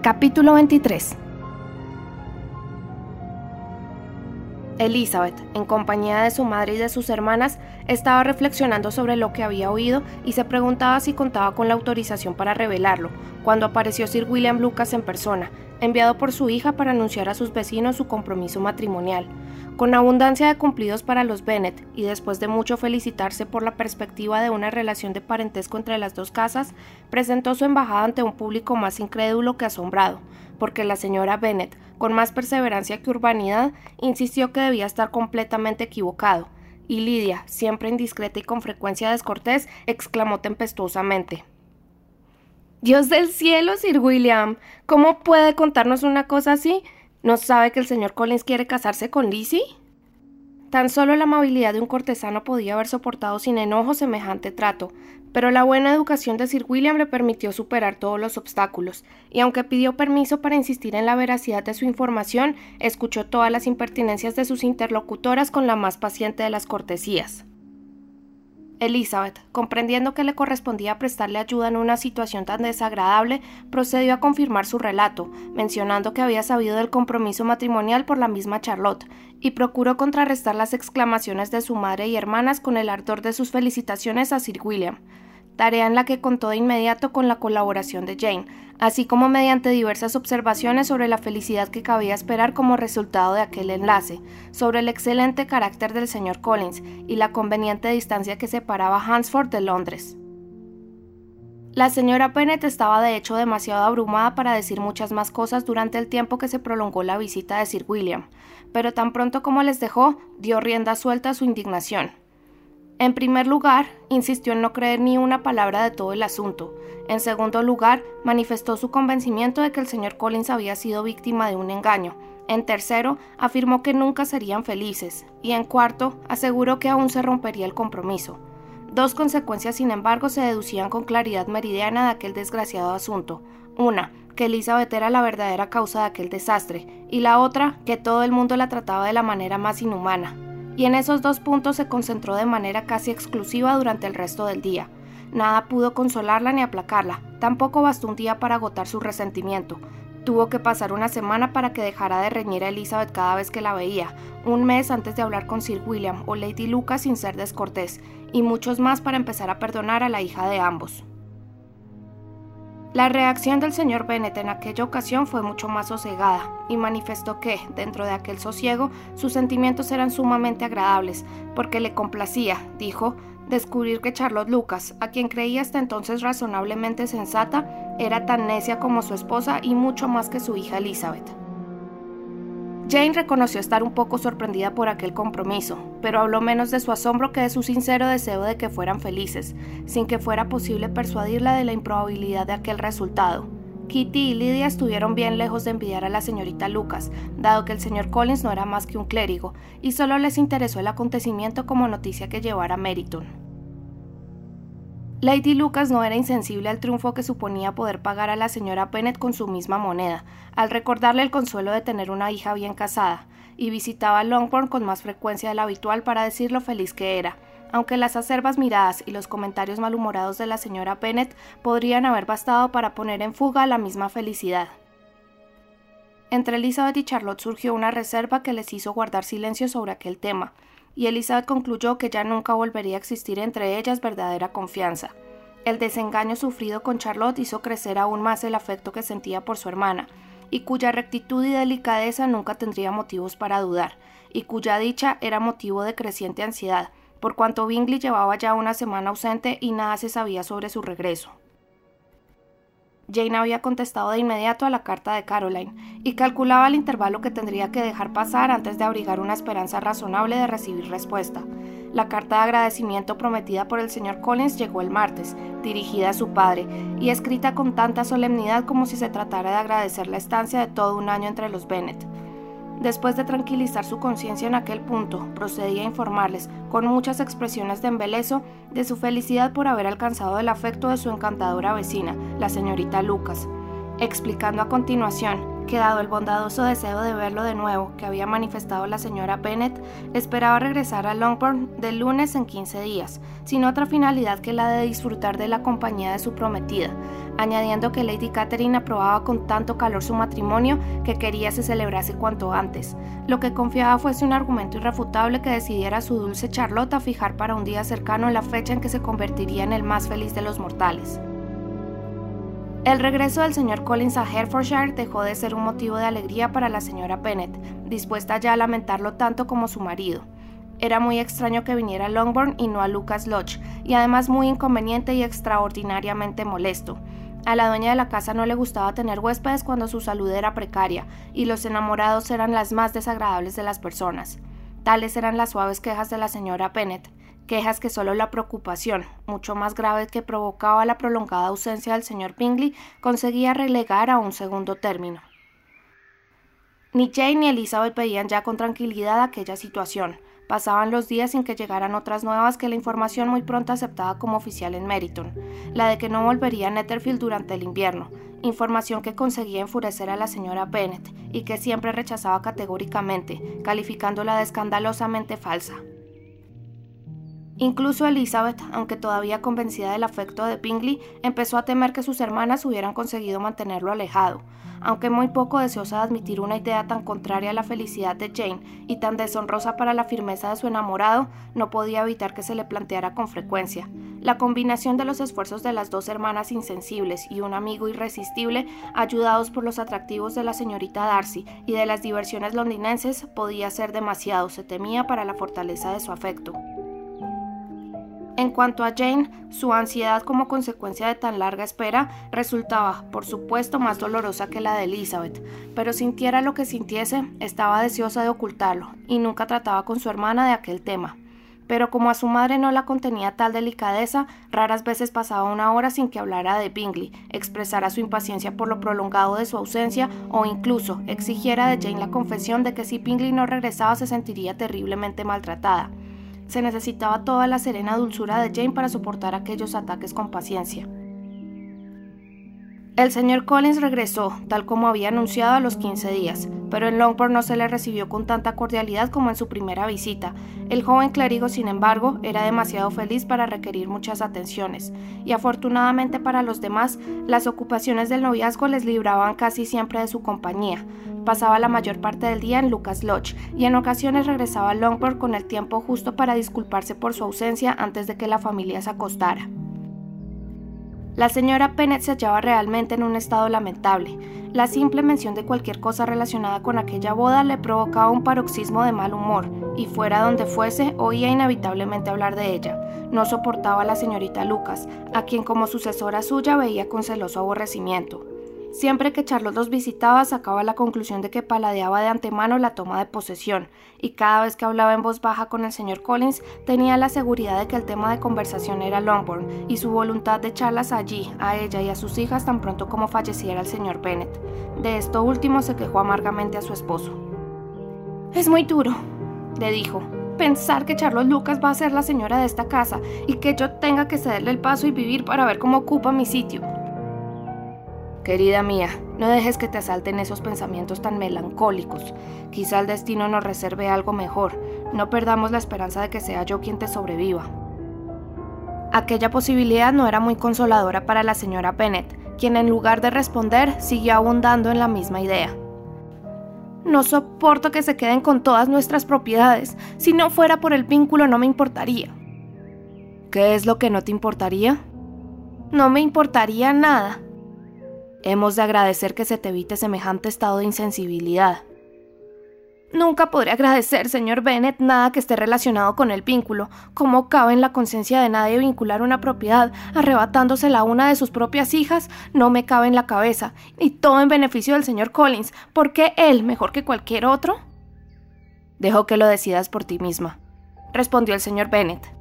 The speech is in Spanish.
Capítulo 23 Elizabeth, en compañía de su madre y de sus hermanas, estaba reflexionando sobre lo que había oído y se preguntaba si contaba con la autorización para revelarlo, cuando apareció Sir William Lucas en persona, enviado por su hija para anunciar a sus vecinos su compromiso matrimonial. Con abundancia de cumplidos para los Bennet y después de mucho felicitarse por la perspectiva de una relación de parentesco entre las dos casas, presentó su embajada ante un público más incrédulo que asombrado, porque la señora Bennet, con más perseverancia que urbanidad, insistió que debía estar completamente equivocado, y Lidia, siempre indiscreta y con frecuencia descortés, exclamó tempestuosamente Dios del cielo, Sir William, ¿cómo puede contarnos una cosa así? ¿No sabe que el señor Collins quiere casarse con Lizzie? Tan solo la amabilidad de un cortesano podía haber soportado sin enojo semejante trato, pero la buena educación de Sir William le permitió superar todos los obstáculos, y aunque pidió permiso para insistir en la veracidad de su información, escuchó todas las impertinencias de sus interlocutoras con la más paciente de las cortesías. Elizabeth, comprendiendo que le correspondía prestarle ayuda en una situación tan desagradable, procedió a confirmar su relato, mencionando que había sabido del compromiso matrimonial por la misma Charlotte, y procuró contrarrestar las exclamaciones de su madre y hermanas con el ardor de sus felicitaciones a Sir William tarea en la que contó de inmediato con la colaboración de Jane, así como mediante diversas observaciones sobre la felicidad que cabía esperar como resultado de aquel enlace, sobre el excelente carácter del señor Collins y la conveniente distancia que separaba Hansford de Londres. La señora Bennet estaba de hecho demasiado abrumada para decir muchas más cosas durante el tiempo que se prolongó la visita de Sir William, pero tan pronto como les dejó, dio rienda suelta a su indignación. En primer lugar, insistió en no creer ni una palabra de todo el asunto. En segundo lugar, manifestó su convencimiento de que el señor Collins había sido víctima de un engaño. En tercero, afirmó que nunca serían felices. Y en cuarto, aseguró que aún se rompería el compromiso. Dos consecuencias, sin embargo, se deducían con claridad meridiana de aquel desgraciado asunto. Una, que Elizabeth era la verdadera causa de aquel desastre, y la otra, que todo el mundo la trataba de la manera más inhumana, y en esos dos puntos se concentró de manera casi exclusiva durante el resto del día. Nada pudo consolarla ni aplacarla, tampoco bastó un día para agotar su resentimiento. Tuvo que pasar una semana para que dejara de reñir a Elizabeth cada vez que la veía, un mes antes de hablar con Sir William o Lady Lucas sin ser descortés, y muchos más para empezar a perdonar a la hija de ambos. La reacción del señor Bennet en aquella ocasión fue mucho más sosegada y manifestó que, dentro de aquel sosiego, sus sentimientos eran sumamente agradables, porque le complacía, dijo, descubrir que Charlotte Lucas, a quien creía hasta entonces razonablemente sensata, era tan necia como su esposa y mucho más que su hija Elizabeth. Jane reconoció estar un poco sorprendida por aquel compromiso, pero habló menos de su asombro que de su sincero deseo de que fueran felices, sin que fuera posible persuadirla de la improbabilidad de aquel resultado. Kitty y Lydia estuvieron bien lejos de envidiar a la señorita Lucas, dado que el señor Collins no era más que un clérigo, y solo les interesó el acontecimiento como noticia que llevara a Meriton. Lady Lucas no era insensible al triunfo que suponía poder pagar a la señora Bennet con su misma moneda, al recordarle el consuelo de tener una hija bien casada, y visitaba Longbourn con más frecuencia de la habitual para decir lo feliz que era, aunque las acerbas miradas y los comentarios malhumorados de la señora Bennet podrían haber bastado para poner en fuga la misma felicidad. Entre Elizabeth y Charlotte surgió una reserva que les hizo guardar silencio sobre aquel tema, y Elizabeth concluyó que ya nunca volvería a existir entre ellas verdadera confianza. El desengaño sufrido con Charlotte hizo crecer aún más el afecto que sentía por su hermana, y cuya rectitud y delicadeza nunca tendría motivos para dudar, y cuya dicha era motivo de creciente ansiedad, por cuanto Bingley llevaba ya una semana ausente y nada se sabía sobre su regreso. Jane había contestado de inmediato a la carta de Caroline y calculaba el intervalo que tendría que dejar pasar antes de abrigar una esperanza razonable de recibir respuesta. La carta de agradecimiento prometida por el señor Collins llegó el martes, dirigida a su padre, y escrita con tanta solemnidad como si se tratara de agradecer la estancia de todo un año entre los Bennet. Después de tranquilizar su conciencia en aquel punto, procedía a informarles, con muchas expresiones de embelezo, de su felicidad por haber alcanzado el afecto de su encantadora vecina, la señorita Lucas, explicando a continuación que dado el bondadoso deseo de verlo de nuevo que había manifestado la señora Bennett, esperaba regresar a Longbourn de lunes en 15 días, sin otra finalidad que la de disfrutar de la compañía de su prometida, añadiendo que Lady Catherine aprobaba con tanto calor su matrimonio que quería se celebrase cuanto antes, lo que confiaba fuese un argumento irrefutable que decidiera su dulce Charlotte a fijar para un día cercano la fecha en que se convertiría en el más feliz de los mortales. El regreso del señor Collins a Herefordshire dejó de ser un motivo de alegría para la señora Bennet, dispuesta ya a lamentarlo tanto como su marido. Era muy extraño que viniera a Longbourn y no a Lucas Lodge, y además muy inconveniente y extraordinariamente molesto. A la dueña de la casa no le gustaba tener huéspedes cuando su salud era precaria, y los enamorados eran las más desagradables de las personas. Tales eran las suaves quejas de la señora Bennet, quejas que solo la preocupación, mucho más grave que provocaba la prolongada ausencia del señor Bingley, conseguía relegar a un segundo término. Ni Jane ni Elizabeth veían ya con tranquilidad aquella situación. Pasaban los días sin que llegaran otras nuevas que la información muy pronto aceptada como oficial en Meryton, la de que no volvería a Netherfield durante el invierno, información que conseguía enfurecer a la señora Bennet y que siempre rechazaba categóricamente, calificándola de escandalosamente falsa. Incluso Elizabeth, aunque todavía convencida del afecto de Bingley, empezó a temer que sus hermanas hubieran conseguido mantenerlo alejado, aunque muy poco deseosa de admitir una idea tan contraria a la felicidad de Jane y tan deshonrosa para la firmeza de su enamorado, no podía evitar que se le planteara con frecuencia. La combinación de los esfuerzos de las dos hermanas insensibles y un amigo irresistible, ayudados por los atractivos de la señorita Darcy y de las diversiones londinenses, podía ser demasiado, se temía, para la fortaleza de su afecto. En cuanto a Jane, su ansiedad como consecuencia de tan larga espera resultaba, por supuesto, más dolorosa que la de Elizabeth, pero sintiera lo que sintiese, estaba deseosa de ocultarlo, y nunca trataba con su hermana de aquel tema. Pero como a su madre no la contenía tal delicadeza, raras veces pasaba una hora sin que hablara de Bingley, expresara su impaciencia por lo prolongado de su ausencia o incluso exigiera de Jane la confesión de que si Bingley no regresaba se sentiría terriblemente maltratada. Se necesitaba toda la serena dulzura de Jane para soportar aquellos ataques con paciencia. El señor Collins regresó, tal como había anunciado a los 15 días, pero en Longbourn no se le recibió con tanta cordialidad como en su primera visita. El joven clérigo, sin embargo, era demasiado feliz para requerir muchas atenciones, y afortunadamente para los demás, las ocupaciones del noviazgo les libraban casi siempre de su compañía. Pasaba la mayor parte del día en Lucas Lodge, y en ocasiones regresaba a Longbourn con el tiempo justo para disculparse por su ausencia antes de que la familia se acostara. La señora Pennett se hallaba realmente en un estado lamentable. La simple mención de cualquier cosa relacionada con aquella boda le provocaba un paroxismo de mal humor, y fuera donde fuese, oía inevitablemente hablar de ella. No soportaba a la señorita Lucas, a quien como sucesora suya veía con celoso aborrecimiento. Siempre que Charlotte los visitaba sacaba la conclusión de que paladeaba de antemano la toma de posesión, y cada vez que hablaba en voz baja con el señor Collins tenía la seguridad de que el tema de conversación era Longbourn y su voluntad de echarlas allí, a ella y a sus hijas tan pronto como falleciera el señor Bennet. De esto último se quejó amargamente a su esposo. Es muy duro, le dijo, pensar que Charlotte Lucas va a ser la señora de esta casa y que yo tenga que cederle el paso y vivir para ver cómo ocupa mi sitio. Querida mía, no dejes que te asalten esos pensamientos tan melancólicos. Quizá el destino nos reserve algo mejor. No perdamos la esperanza de que sea yo quien te sobreviva. Aquella posibilidad no era muy consoladora para la señora Bennet, quien en lugar de responder siguió abundando en la misma idea. No soporto que se queden con todas nuestras propiedades. Si no fuera por el vínculo no me importaría. ¿Qué es lo que no te importaría? No me importaría nada. Hemos de agradecer que se te evite semejante estado de insensibilidad. Nunca podré agradecer, señor Bennet, nada que esté relacionado con el vínculo. ¿Cómo cabe en la conciencia de nadie vincular una propiedad arrebatándosela a una de sus propias hijas? No me cabe en la cabeza. Y todo en beneficio del señor Collins. ¿Por qué él mejor que cualquier otro? Dejo que lo decidas por ti misma, respondió el señor Bennet.